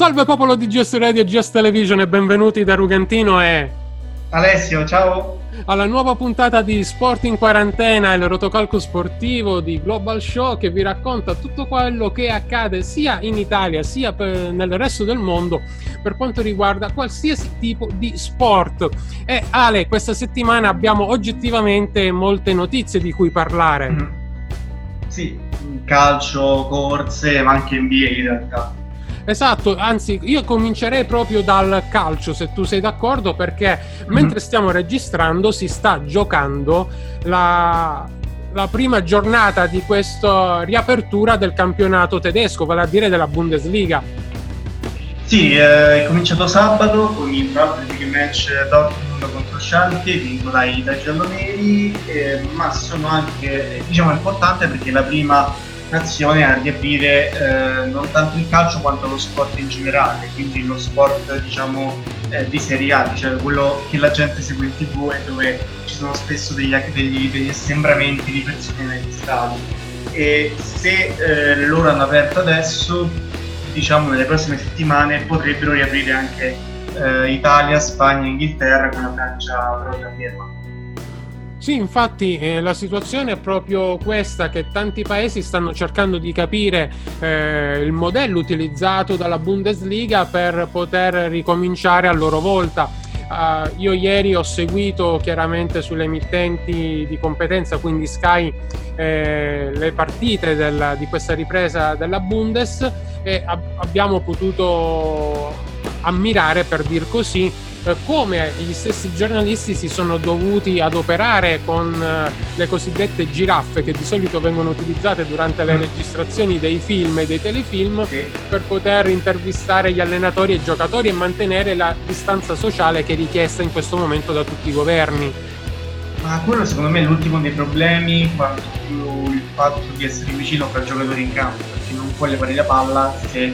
Salve popolo di GS Radio e GS Television e benvenuti da Rugantino e Alessio, ciao! Alla nuova puntata di Sport in quarantena, il rotocalco sportivo di Global Show che vi racconta tutto quello che accade sia in Italia sia nel resto del mondo per quanto riguarda qualsiasi tipo di sport. E Ale, questa settimana abbiamo oggettivamente molte notizie di cui parlare. Mm-hmm. Sì, calcio, corse, ma anche NBA in realtà. Esatto, anzi io comincerei proprio dal calcio se tu sei d'accordo perché mm-hmm. mentre stiamo registrando si sta giocando la, la prima giornata di questa riapertura del campionato tedesco, vale a dire della Bundesliga. Sì, eh, è cominciato sabato con il big match Dortmund contro Schalke, vinto dai, gialloneri, eh, ma sono anche, diciamo, importante perché la prima nazione a riaprire eh, non tanto il calcio quanto lo sport in generale, quindi lo sport diciamo eh, di Serie A, cioè quello che la gente segue in tv e dove ci sono spesso degli, degli, degli assembramenti di persone negli stadi. E se eh, loro hanno aperto adesso, diciamo nelle prossime settimane potrebbero riaprire anche eh, Italia, Spagna, Inghilterra con la Francia proprio ferma. Sì, infatti eh, la situazione è proprio questa che tanti paesi stanno cercando di capire eh, il modello utilizzato dalla Bundesliga per poter ricominciare a loro volta. Uh, io ieri ho seguito chiaramente sulle emittenti di competenza, quindi Sky, eh, le partite del, di questa ripresa della Bundes e ab- abbiamo potuto ammirare, per dir così, come gli stessi giornalisti si sono dovuti adoperare con eh, le cosiddette giraffe che di solito vengono utilizzate durante le mm. registrazioni dei film e dei telefilm per poter intervistare gli allenatori e i giocatori e mantenere la distanza sociale che è richiesta in questo momento da tutti i governi. Ma quello secondo me è l'ultimo dei problemi quanto più il fatto di essere vicino fra giocatori in campo, perché non puoi levare la palla se, eh,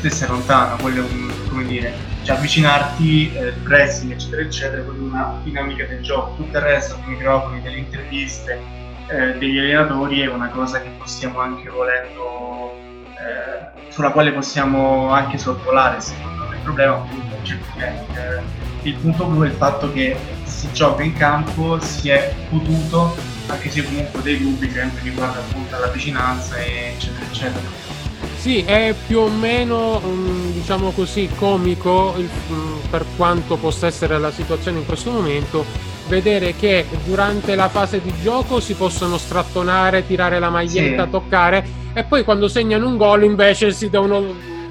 se sei lontano, quello è un, come dire, cioè avvicinarti, eh, pressing eccetera eccetera con una dinamica del gioco. Tutto il resto, dei microfoni, delle interviste, eh, degli allenatori è una cosa che possiamo anche volendo, eh, sulla quale possiamo anche sorvolare secondo me. Il problema appunto è certamente il punto blu è il fatto che si gioca in campo, si è potuto, anche se comunque dei dubbi sempre riguardo appunto la vicinanza eccetera eccetera sì, è più o meno, mm, diciamo così, comico mm, per quanto possa essere la situazione in questo momento, vedere che durante la fase di gioco si possono strattonare, tirare la maglietta, sì. toccare e poi quando segnano un gol invece si devono,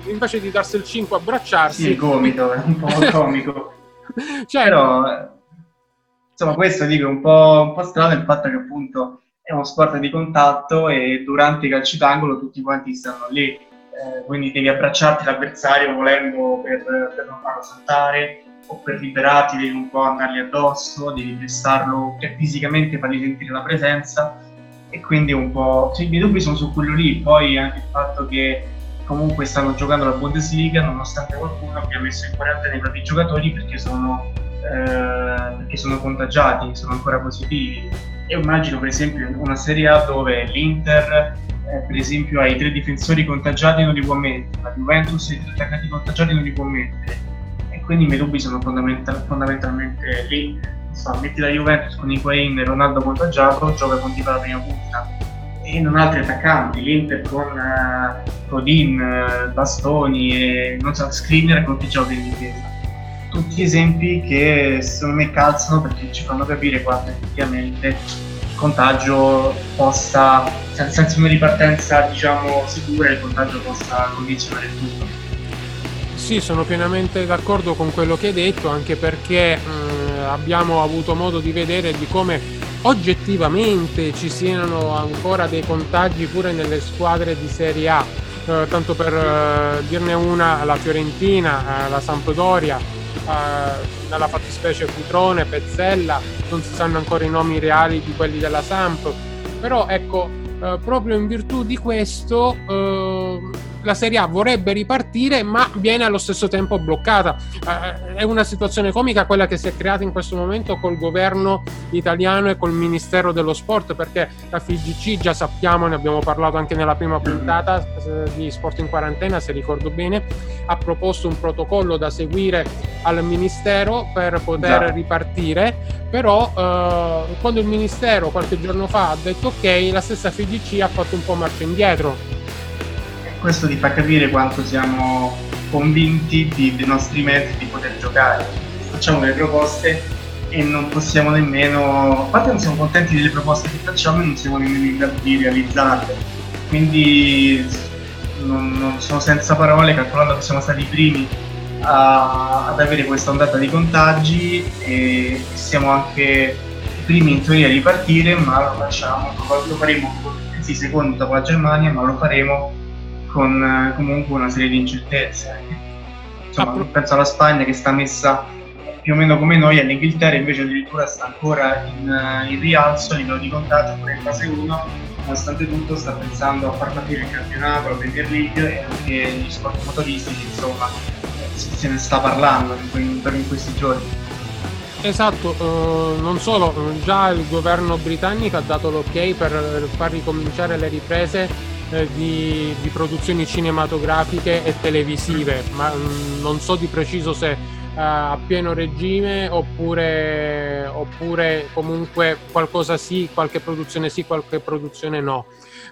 invece di darsi il 5 abbracciarsi. Sì, comico, è un po' comico. cioè, Però, insomma, questo dico un po', un po' strano il fatto che appunto è uno sport di contatto e durante i calci d'angolo tutti quanti stanno lì, eh, quindi devi abbracciarti l'avversario volendo per, per, non farlo saltare o per liberarti devi un po' andargli addosso, devi prestarlo e fisicamente fargli sentire la presenza e quindi un po'... Cioè, i miei dubbi sono su quello lì, poi anche il fatto che comunque stanno giocando la Bundesliga nonostante qualcuno abbia messo in quarantena i propri giocatori perché sono, eh, perché sono contagiati, sono ancora positivi io immagino per esempio una Serie A dove l'Inter eh, per esempio ha i tre difensori contagiati non li può mettere, la Juventus i tre attaccati contagiati non li può mettere. E quindi i miei dubbi sono fondamental- fondamentalmente lì. So, metti la Juventus con Higuain e Ronaldo contagiato gioca con tipo la prima punta. E non altri attaccanti, l'Inter con uh, Rodin, uh, Bastoni e non so, Skriniar con chi gioca in difesa tutti esempi che secondo me calzano perché ci fanno capire quanto effettivamente il contagio possa, senza una ripartenza diciamo sicura, il contagio possa condizionare tutto. Sì, sono pienamente d'accordo con quello che hai detto, anche perché eh, abbiamo avuto modo di vedere di come oggettivamente ci siano ancora dei contagi pure nelle squadre di Serie A. Eh, tanto per eh, dirne una, la Fiorentina, eh, la Sampdoria, eh, nella fattispecie Cutrone, Pezzella, non si sanno ancora i nomi reali di quelli della Samp, però ecco, eh, proprio in virtù di questo eh, la Serie A vorrebbe ripartire ma viene allo stesso tempo bloccata. Eh, è una situazione comica quella che si è creata in questo momento col governo italiano e col Ministero dello Sport perché la FIGC già sappiamo, ne abbiamo parlato anche nella prima puntata eh, di Sport in quarantena se ricordo bene, ha proposto un protocollo da seguire al Ministero per poter Già. ripartire, però eh, quando il Ministero qualche giorno fa ha detto ok, la stessa FIGC ha fatto un po' marcia indietro. Questo ti fa capire quanto siamo convinti di, dei nostri mezzi di poter giocare. Facciamo delle proposte e non possiamo nemmeno, a parte non siamo contenti delle proposte che facciamo e non siamo nemmeno in grado di realizzarle. Quindi non, non sono senza parole calcolando che siamo stati i primi a, ad avere questa ondata di contagi e siamo anche i primi in teoria a ripartire, ma lo facciamo, lo faremo sì, secondo dopo la Germania, ma lo faremo con comunque una serie di incertezze. Insomma, ah, penso alla Spagna che sta messa più o meno come noi, all'Inghilterra invece addirittura sta ancora in, in rialzo a livello di contagio, pure in fase 1, nonostante tutto sta pensando a far partire il campionato, la Premier League e anche gli sport motoristici, insomma, se ne sta parlando in, in questi giorni. Esatto, uh, non solo, già il governo britannico ha dato l'ok per far ricominciare le riprese eh, di, di, produzioni cinematografiche e televisive, ma mh, mm, non so di preciso se uh, a pieno regime oppure, oppure, comunque qualcosa sì, qualche produzione sì, qualche produzione no.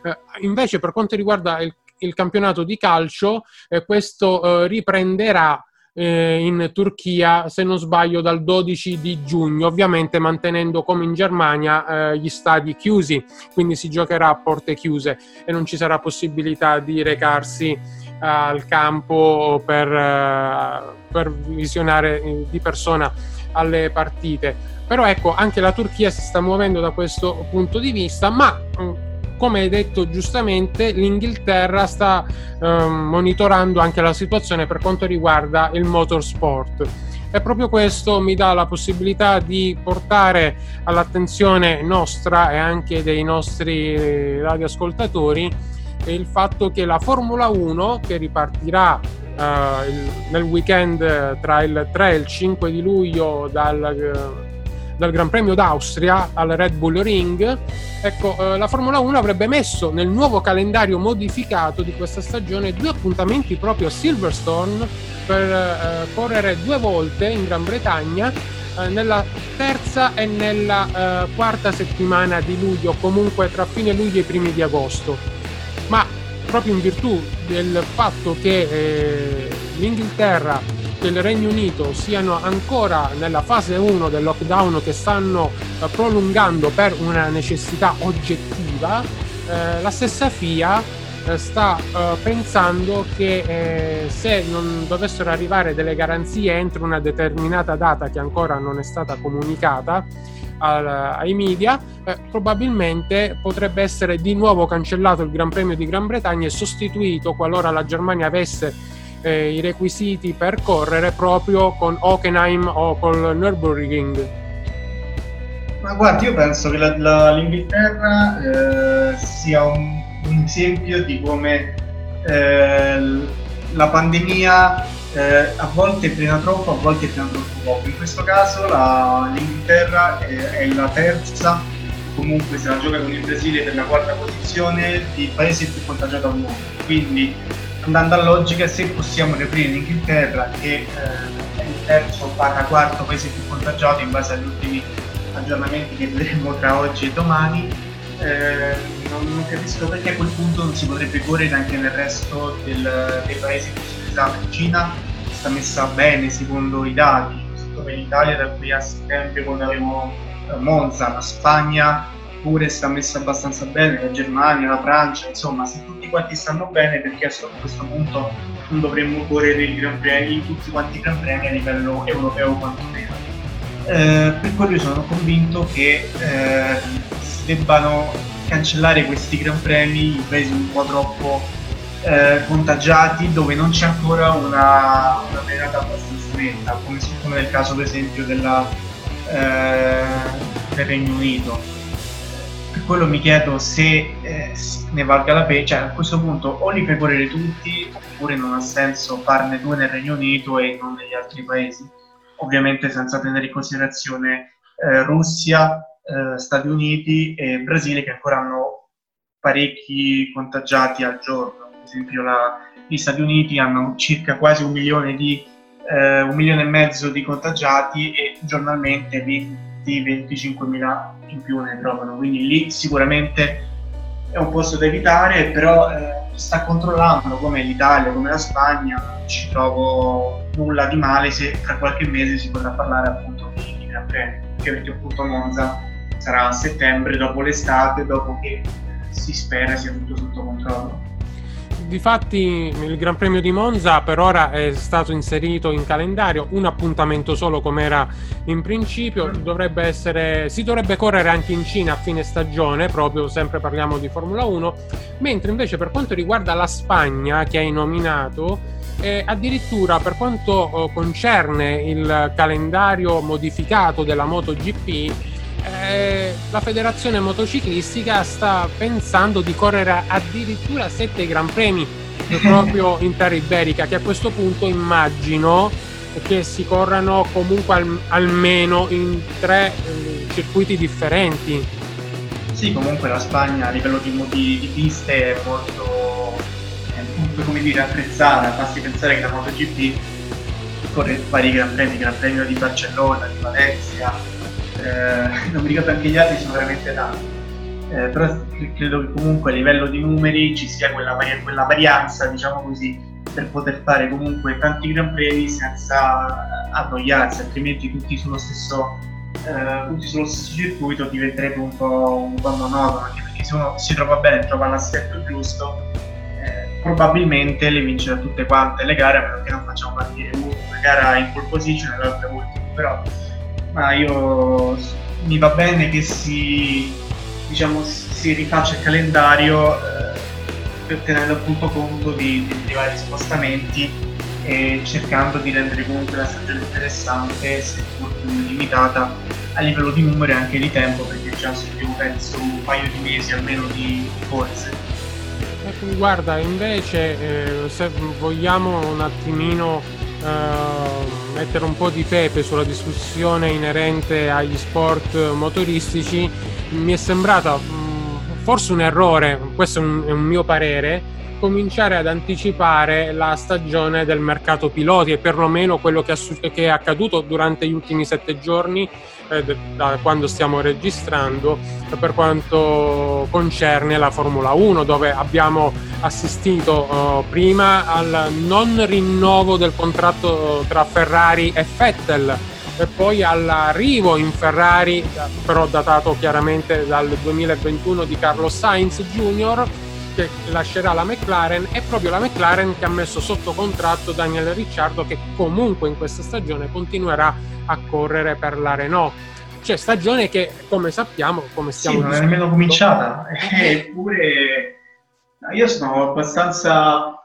Uh, invece per quanto riguarda il il campionato di calcio, eh, questo eh, riprenderà eh, in Turchia, se non sbaglio, dal 12 di giugno, ovviamente mantenendo come in Germania eh, gli stadi chiusi, quindi si giocherà a porte chiuse e non ci sarà possibilità di recarsi eh, al campo per, eh, per visionare di persona alle partite. Però ecco, anche la Turchia si sta muovendo da questo punto di vista, ma mm, come hai detto giustamente, l'Inghilterra sta eh, monitorando anche la situazione per quanto riguarda il motorsport. E proprio questo mi dà la possibilità di portare all'attenzione nostra e anche dei nostri radioascoltatori il fatto che la Formula 1, che ripartirà il, nel weekend tra il 3 e il 5 di luglio dal dal Gran Premio d'Austria al Red Bull Ring, ecco, eh, la Formula 1 avrebbe messo nel nuovo calendario modificato di questa stagione due appuntamenti proprio a Silverstone per eh, correre due volte in Gran Bretagna eh, nella terza e nella eh, quarta settimana di luglio, comunque tra fine luglio e primi di agosto. Ma proprio in virtù del fatto che eh, l'Inghilterra e il Regno Unito siano ancora nella fase 1 del lockdown che stanno eh, prolungando per una necessità oggettiva, eh, la stessa FIA eh, sta eh, pensando che eh, se non dovessero arrivare delle garanzie entro una determinata data che ancora non è stata comunicata, al, ai media, eh, probabilmente potrebbe essere di nuovo cancellato il Gran Premio di Gran Bretagna e sostituito qualora la Germania avesse eh, i requisiti per correre proprio con Hockenheim o col Nürburgring? Ma guarda, io penso che la, la, l'Inghilterra eh, sia un, un, esempio di come eh, la pandemia eh, a volte frena troppo, a volte frena troppo poco. In questo caso la, l'Inghilterra è, è, la terza, comunque se la gioca con il Brasile per la quarta posizione, di paese più contagiato al mondo. Quindi andando a logica, se possiamo riaprire l'Inghilterra, che eh, è il terzo barra quarto paese più contagiato in base agli ultimi aggiornamenti che vedremo tra oggi e domani, eh, non, non, capisco perché a quel punto non si potrebbe correre anche nel resto del, dei paesi esame. In Cina sta messa bene secondo i dati, come l'Italia da qui a settembre quando avevo eh, Monza, la Spagna pure sta messa abbastanza bene, la Germania, la Francia, insomma, se tutti quanti stanno bene, perché a questo punto non dovremmo correre i Gran Premi, tutti quanti i Gran Premi a livello europeo quantomeno. Eh, per quello io sono convinto che eh, si debbano cancellare questi Gran Premi in paesi un po' troppo eh, contagiati dove non c'è ancora una, una abbastanza netta, come, come nel caso per esempio della, eh, del Regno Unito quello mi chiedo se eh, ne valga la pena, cioè a questo punto o li fai correre tutti oppure non ha senso farne due nel Regno Unito e non negli altri paesi, ovviamente senza tenere in considerazione eh, Russia, eh, Stati Uniti e Brasile che ancora hanno parecchi contagiati al giorno, per esempio la, gli Stati Uniti hanno circa quasi un milione di eh, un milione e mezzo di contagiati e giornalmente 20-25 mila in più ne trovano, quindi lì sicuramente è un posto da evitare, però eh, sta controllando come l'Italia, come la Spagna, non ci trovo nulla di male se tra qualche mese si potrà parlare appunto di, di Gran Premio, perché appunto Monza sarà a settembre, dopo l'estate, dopo che si spera sia tutto sotto controllo. Difatti il Gran Premio di Monza per ora è stato inserito in calendario, un appuntamento solo come era in principio, dovrebbe essere, si dovrebbe correre anche in Cina a fine stagione, proprio sempre parliamo di Formula 1, mentre invece per quanto riguarda la Spagna che hai nominato, eh, addirittura per quanto eh, concerne il calendario modificato della MotoGP, eh, la federazione motociclistica sta pensando di correre addirittura sette Gran Premi proprio in terra iberica, che a questo punto immagino che si corrano comunque al, almeno in tre eh, circuiti differenti. Sì, comunque la Spagna a livello di, di, di piste è molto, è molto come dire, attrezzata, basti pensare che la MotoGP corre vari Gran Premi, Gran Premio di Barcellona, di Valencia, eh, non mi ricordo anche gli altri, sono veramente tanti. Eh, però credo che comunque a livello di numeri ci sia quella, quella varianza, diciamo così, per poter fare comunque tanti Gran Premi senza annoiarsi, altrimenti tutti sullo stesso, eh, tutti sullo stesso circuito diventerebbe un po', un po' monotono, anche perché se uno si trova bene, trova l'assetto giusto, eh, probabilmente le vincerà tutte quante le gare, a meno che non facciamo partire una gara in pole position e l'altra ultima. Però ma io mi va bene che si, diciamo, si rifaccia il calendario eh, per tenere appunto conto di, di, di, vari spostamenti e cercando di rendere comunque la stagione interessante, seppur più limitata a livello di numeri e anche di tempo, perché già abbiamo penso un paio di mesi almeno di. Ecco, guarda, invece eh, se vogliamo un attimino uh, mettere un po' di pepe sulla discussione inerente agli sport motoristici, mi è sembrata um, forse un errore, questo è un, è un mio parere, cominciare ad anticipare la stagione del mercato piloti e perlomeno quello che, è accaduto durante gli ultimi sette giorni eh, da quando stiamo registrando per quanto concerne la Formula 1 dove abbiamo assistito uh, prima al non rinnovo del contratto tra Ferrari e Vettel e poi all'arrivo in Ferrari però datato chiaramente dal 2021 di Carlos Sainz Jr che lascerà la McLaren è proprio la McLaren che ha messo sotto contratto Daniel Ricciardo che comunque in questa stagione continuerà a correre per la Renault. Cioè stagione che come sappiamo, come stiamo sì, non è nemmeno cominciata, eppure io sono abbastanza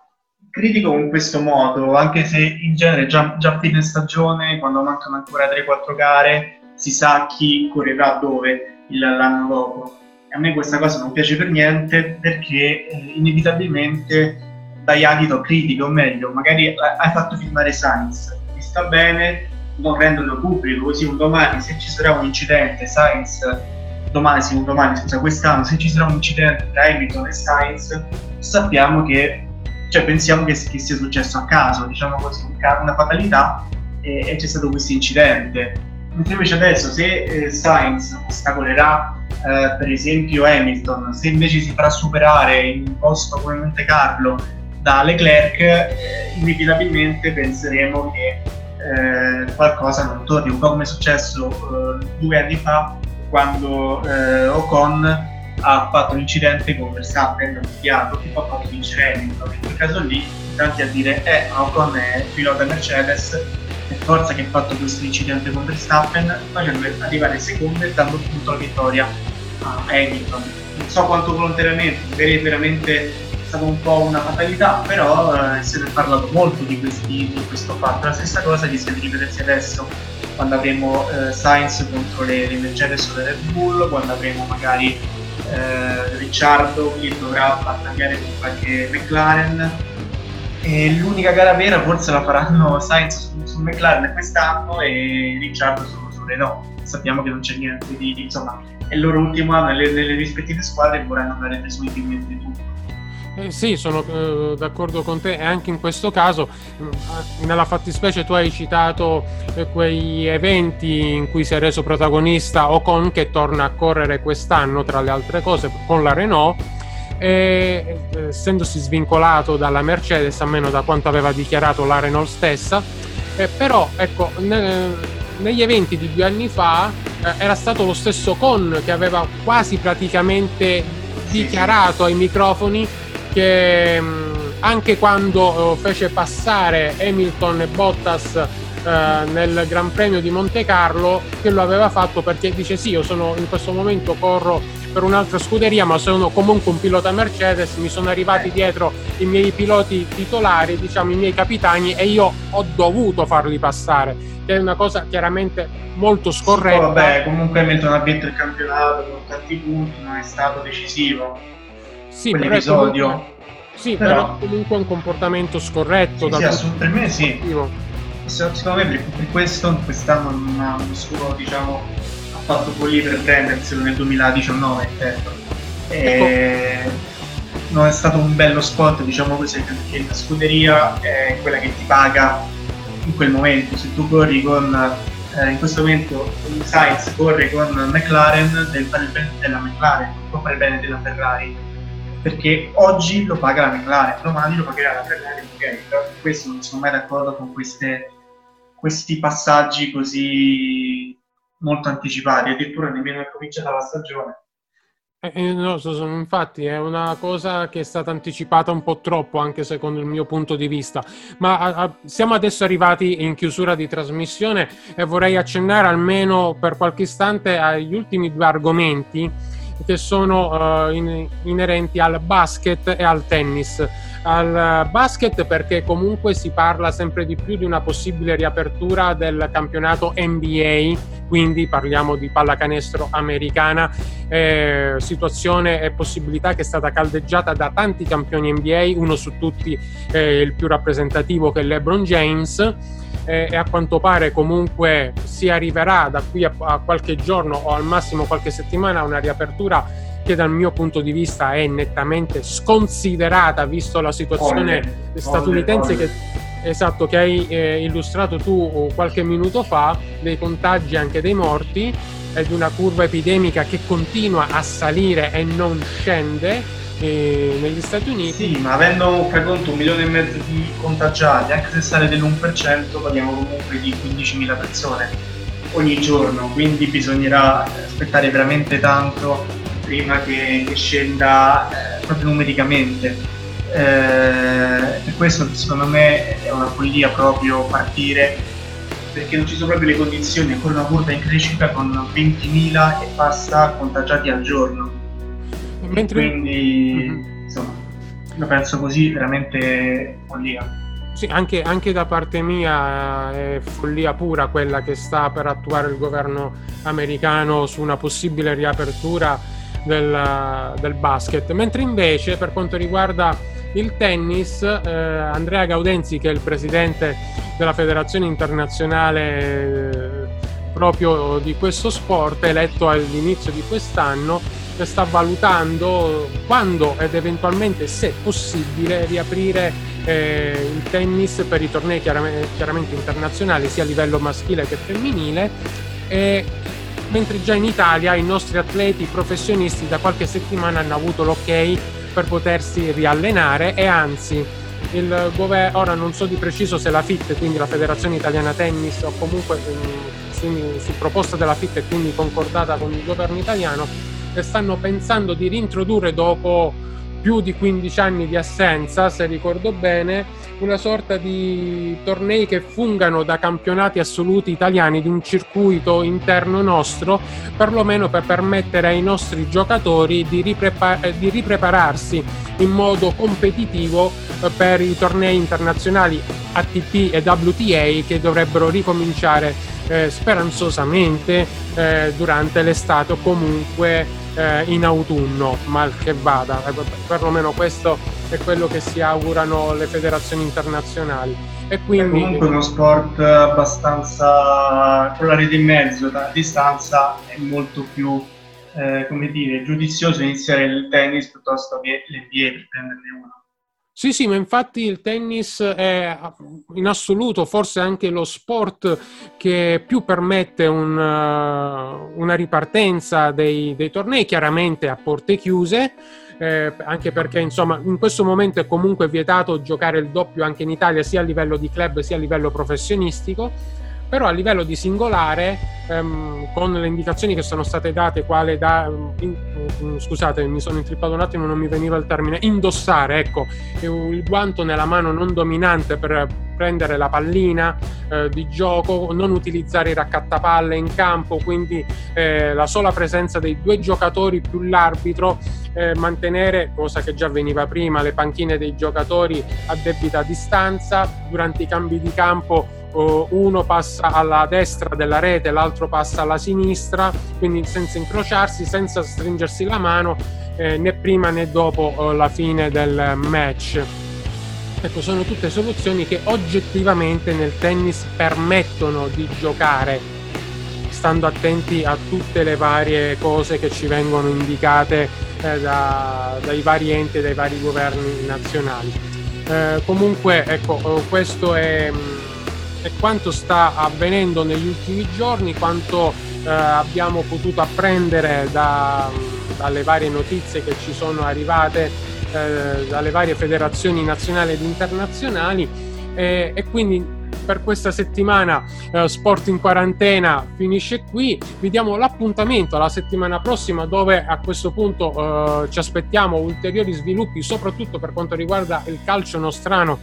critico con questo modo, anche se in genere già, già a fine stagione, quando mancano ancora 3-4 gare, si sa chi correrà dove l'anno dopo a me questa cosa non piace per niente perché eh, inevitabilmente dai adito critico, o meglio, magari hai fatto filmare Sainz, ti sta bene, non renderlo pubblico, così un domani se ci sarà un incidente, Sainz, domani, sì, un domani, scusa, quest'anno, se ci sarà un incidente tra Hamilton e Sainz, sappiamo che, cioè pensiamo che, che sia successo a caso, diciamo così, una fatalità e, e c'è stato questo incidente. Mentre invece adesso se eh, Sainz ostacolerà eh, per esempio Hamilton, se invece si farà superare in un posto come Monte Carlo da Leclerc, eh, inevitabilmente penseremo che eh, qualcosa non torni, un po' come è successo eh, due anni fa quando eh, Ocon ha fatto un incidente con Verstappen, ha sbagliato, che poi ha fatto vincere Hamilton. In quel caso lì, tanti a dire, eh, Ocon è pilota Mercedes, è forza che ha fatto questo incidente con Verstappen, facendo arrivare secondo e dando appunto la vittoria a Hamilton. Non so quanto volontariamente, magari è veramente stata un po' una fatalità, però eh, ne è parlato molto di, questi, di, questo fatto. La stessa cosa rischia di ripetersi adesso quando avremo eh, Sainz contro le, le Mercedes o le Red Bull, quando avremo magari eh, Ricciardo che dovrà battagliare con qualche McLaren e l'unica gara vera forse la faranno Sainz su, su McLaren quest'anno e Ricciardo su, su Renault sappiamo che non c'è niente di insomma il loro ultimo anno nelle, nelle rispettive squadre vorranno andare definitivamente tutto eh, sì, sono eh, d'accordo con te e anche in questo caso, mm, nella fattispecie tu hai citato eh, quei eventi in cui si è reso protagonista Ocon che torna a correre quest'anno tra le altre cose con la Renault e eh, essendosi svincolato dalla Mercedes, a meno da quanto aveva dichiarato la Renault stessa, eh, però ecco, ne, negli eventi di due anni fa eh, era stato lo stesso Con che aveva quasi praticamente dichiarato ai microfoni che mh, anche quando uh, fece passare Hamilton e Bottas uh, nel Gran Premio di Monte Carlo, che lo aveva fatto perché dice sì, io sono in questo momento corro per un'altra scuderia, ma sono comunque un pilota Mercedes, mi sono arrivati dietro i miei piloti titolari, diciamo i miei capitani e io ho dovuto farli passare, che è una cosa chiaramente molto scorretta. Sì, vabbè, comunque Hamilton ha vinto il campionato con tanti punti, non è stato decisivo sì, quell'episodio. Comunque, sì, però, però comunque un comportamento scorretto. Sì, sì assolut- per me sì. Secondo me per, questo quest'anno non ha nessuno diciamo, fatto follia per prenderselo nel 2019 intendo. Ecco. Non è stato un bello spot, diciamo così, perché la scuderia è quella che ti paga in quel momento. Se tu corri con eh, in questo momento Sainz corre con McLaren, deve fare il bene della McLaren, non può fare il bene della Ferrari perché oggi lo paga la McLaren, domani lo pagherà la Ferrari, ok, però questo non sono mai d'accordo con queste, questi passaggi così molto anticipati, addirittura nemmeno è cominciata la stagione. Eh, eh no, infatti è una cosa che è stata anticipata un po' troppo anche secondo il mio punto di vista, ma a, siamo adesso arrivati in chiusura di trasmissione e vorrei accennare almeno per qualche istante agli ultimi due argomenti che sono uh, in, inerenti al basket e al tennis. Al basket perché comunque si parla sempre di più di una possibile riapertura del campionato NBA, quindi parliamo di pallacanestro americana, eh, situazione e possibilità che è stata caldeggiata da tanti campioni NBA, uno su tutti eh, il più rappresentativo che è LeBron James eh, e a quanto pare comunque si arriverà da qui a, a qualche giorno o al massimo qualche settimana a una riapertura che dal mio punto di vista è nettamente sconsiderata visto la situazione olle, statunitense olle, olle. che esatto che hai eh, illustrato tu qualche minuto fa dei contagi anche dei morti ed una curva epidemica che continua a salire e non scende eh, negli Stati Uniti. Sì, ma avendo, fai conto, un milione e mezzo di contagiati, anche se sale dell'1%, parliamo comunque di 15.000 persone ogni giorno, quindi bisognerà aspettare veramente tanto prima che, che scenda eh, proprio numericamente. Eh, per questo secondo me è una follia proprio partire perché non ci sono proprio le condizioni, ancora una curva in crescita con 20.000 e passa contagiati al giorno Mentre... Quindi, mm-hmm. insomma, lo penso così, veramente follia. Sì, anche, anche, da parte mia è follia pura quella che sta per attuare il governo americano su una possibile riapertura del, del basket. Mentre invece per quanto riguarda il tennis, eh, Andrea Gaudenzi, che è il presidente della Federazione Internazionale eh, proprio di questo sport, eletto all'inizio di quest'anno, sta valutando quando ed eventualmente se possibile riaprire eh, il tennis per i tornei chiaramente, chiaramente, internazionali sia a livello maschile che femminile. E mentre già in Italia i nostri atleti professionisti da qualche settimana hanno avuto l'ok per potersi riallenare e anzi il governo, ora non so di preciso se la FIT, quindi la Federazione Italiana Tennis o comunque mm, su, proposta della FIT e quindi concordata con il governo italiano che stanno pensando di rintrodurre dopo più di 15 anni di assenza, se ricordo bene, una sorta di tornei che fungano da campionati assoluti italiani di un circuito interno nostro, perlomeno per permettere ai nostri giocatori di, riprepa- di riprepararsi in modo competitivo eh, per i tornei internazionali ATP e WTA che dovrebbero ricominciare eh, speranzosamente eh, durante l'estate o comunque eh, in autunno, mal che vada. Eh, perlomeno questo è quello che si augurano le federazioni internazionali. E quindi... È comunque uno sport abbastanza con la rete in mezzo, da distanza è molto più eh, come dire, giudizioso iniziare il tennis piuttosto che l'NBA per prenderne uno. Sì, sì, ma infatti il tennis è in assoluto forse anche lo sport che più permette un, uh, una ripartenza dei, dei, tornei, chiaramente a porte chiuse, eh, anche perché insomma in questo momento è comunque vietato giocare il doppio anche in Italia sia a livello di club sia a livello professionistico. Però a livello di singolare, ehm, con le indicazioni che sono state date, quale da, in, mm, scusate, mi sono intrippato un attimo, non mi veniva il termine, indossare, ecco, il guanto nella mano non dominante per prendere la pallina eh, di gioco, non utilizzare i raccattapalle in campo, quindi eh, la sola presenza dei due giocatori più l'arbitro, eh, mantenere, cosa che già veniva prima, le panchine dei giocatori a debita distanza, durante i cambi di campo uno passa alla destra della rete, l'altro passa alla sinistra, quindi senza incrociarsi, senza stringersi la mano eh, né prima né dopo eh, la fine del match. Ecco, sono tutte soluzioni che oggettivamente nel tennis permettono di giocare, stando attenti a tutte le varie cose che ci vengono indicate eh, da, dai vari enti e dai vari governi nazionali. Eh, comunque, ecco, eh, questo è mm, e quanto sta avvenendo negli ultimi giorni, quanto eh, abbiamo potuto apprendere da, dalle varie notizie che ci sono arrivate eh, dalle varie federazioni nazionali ed internazionali e quindi per questa settimana eh, Sport in quarantena finisce qui. Vi diamo l'appuntamento alla settimana prossima dove a questo punto eh, ci aspettiamo ulteriori sviluppi, soprattutto per quanto riguarda il calcio nostrano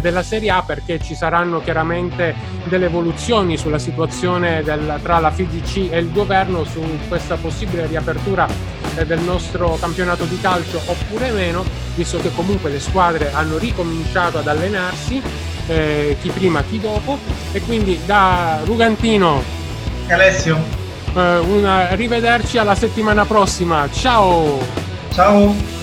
della Serie A perché ci saranno chiaramente delle evoluzioni sulla situazione del, tra la FIGC e il governo su questa possibile riapertura eh, del nostro campionato di calcio oppure meno, visto che comunque le squadre hanno ricominciato ad allenarsi, eh, chi prima chi dopo, e quindi da Rugantino Alessio eh, una, arrivederci alla settimana prossima, ciao! Ciao!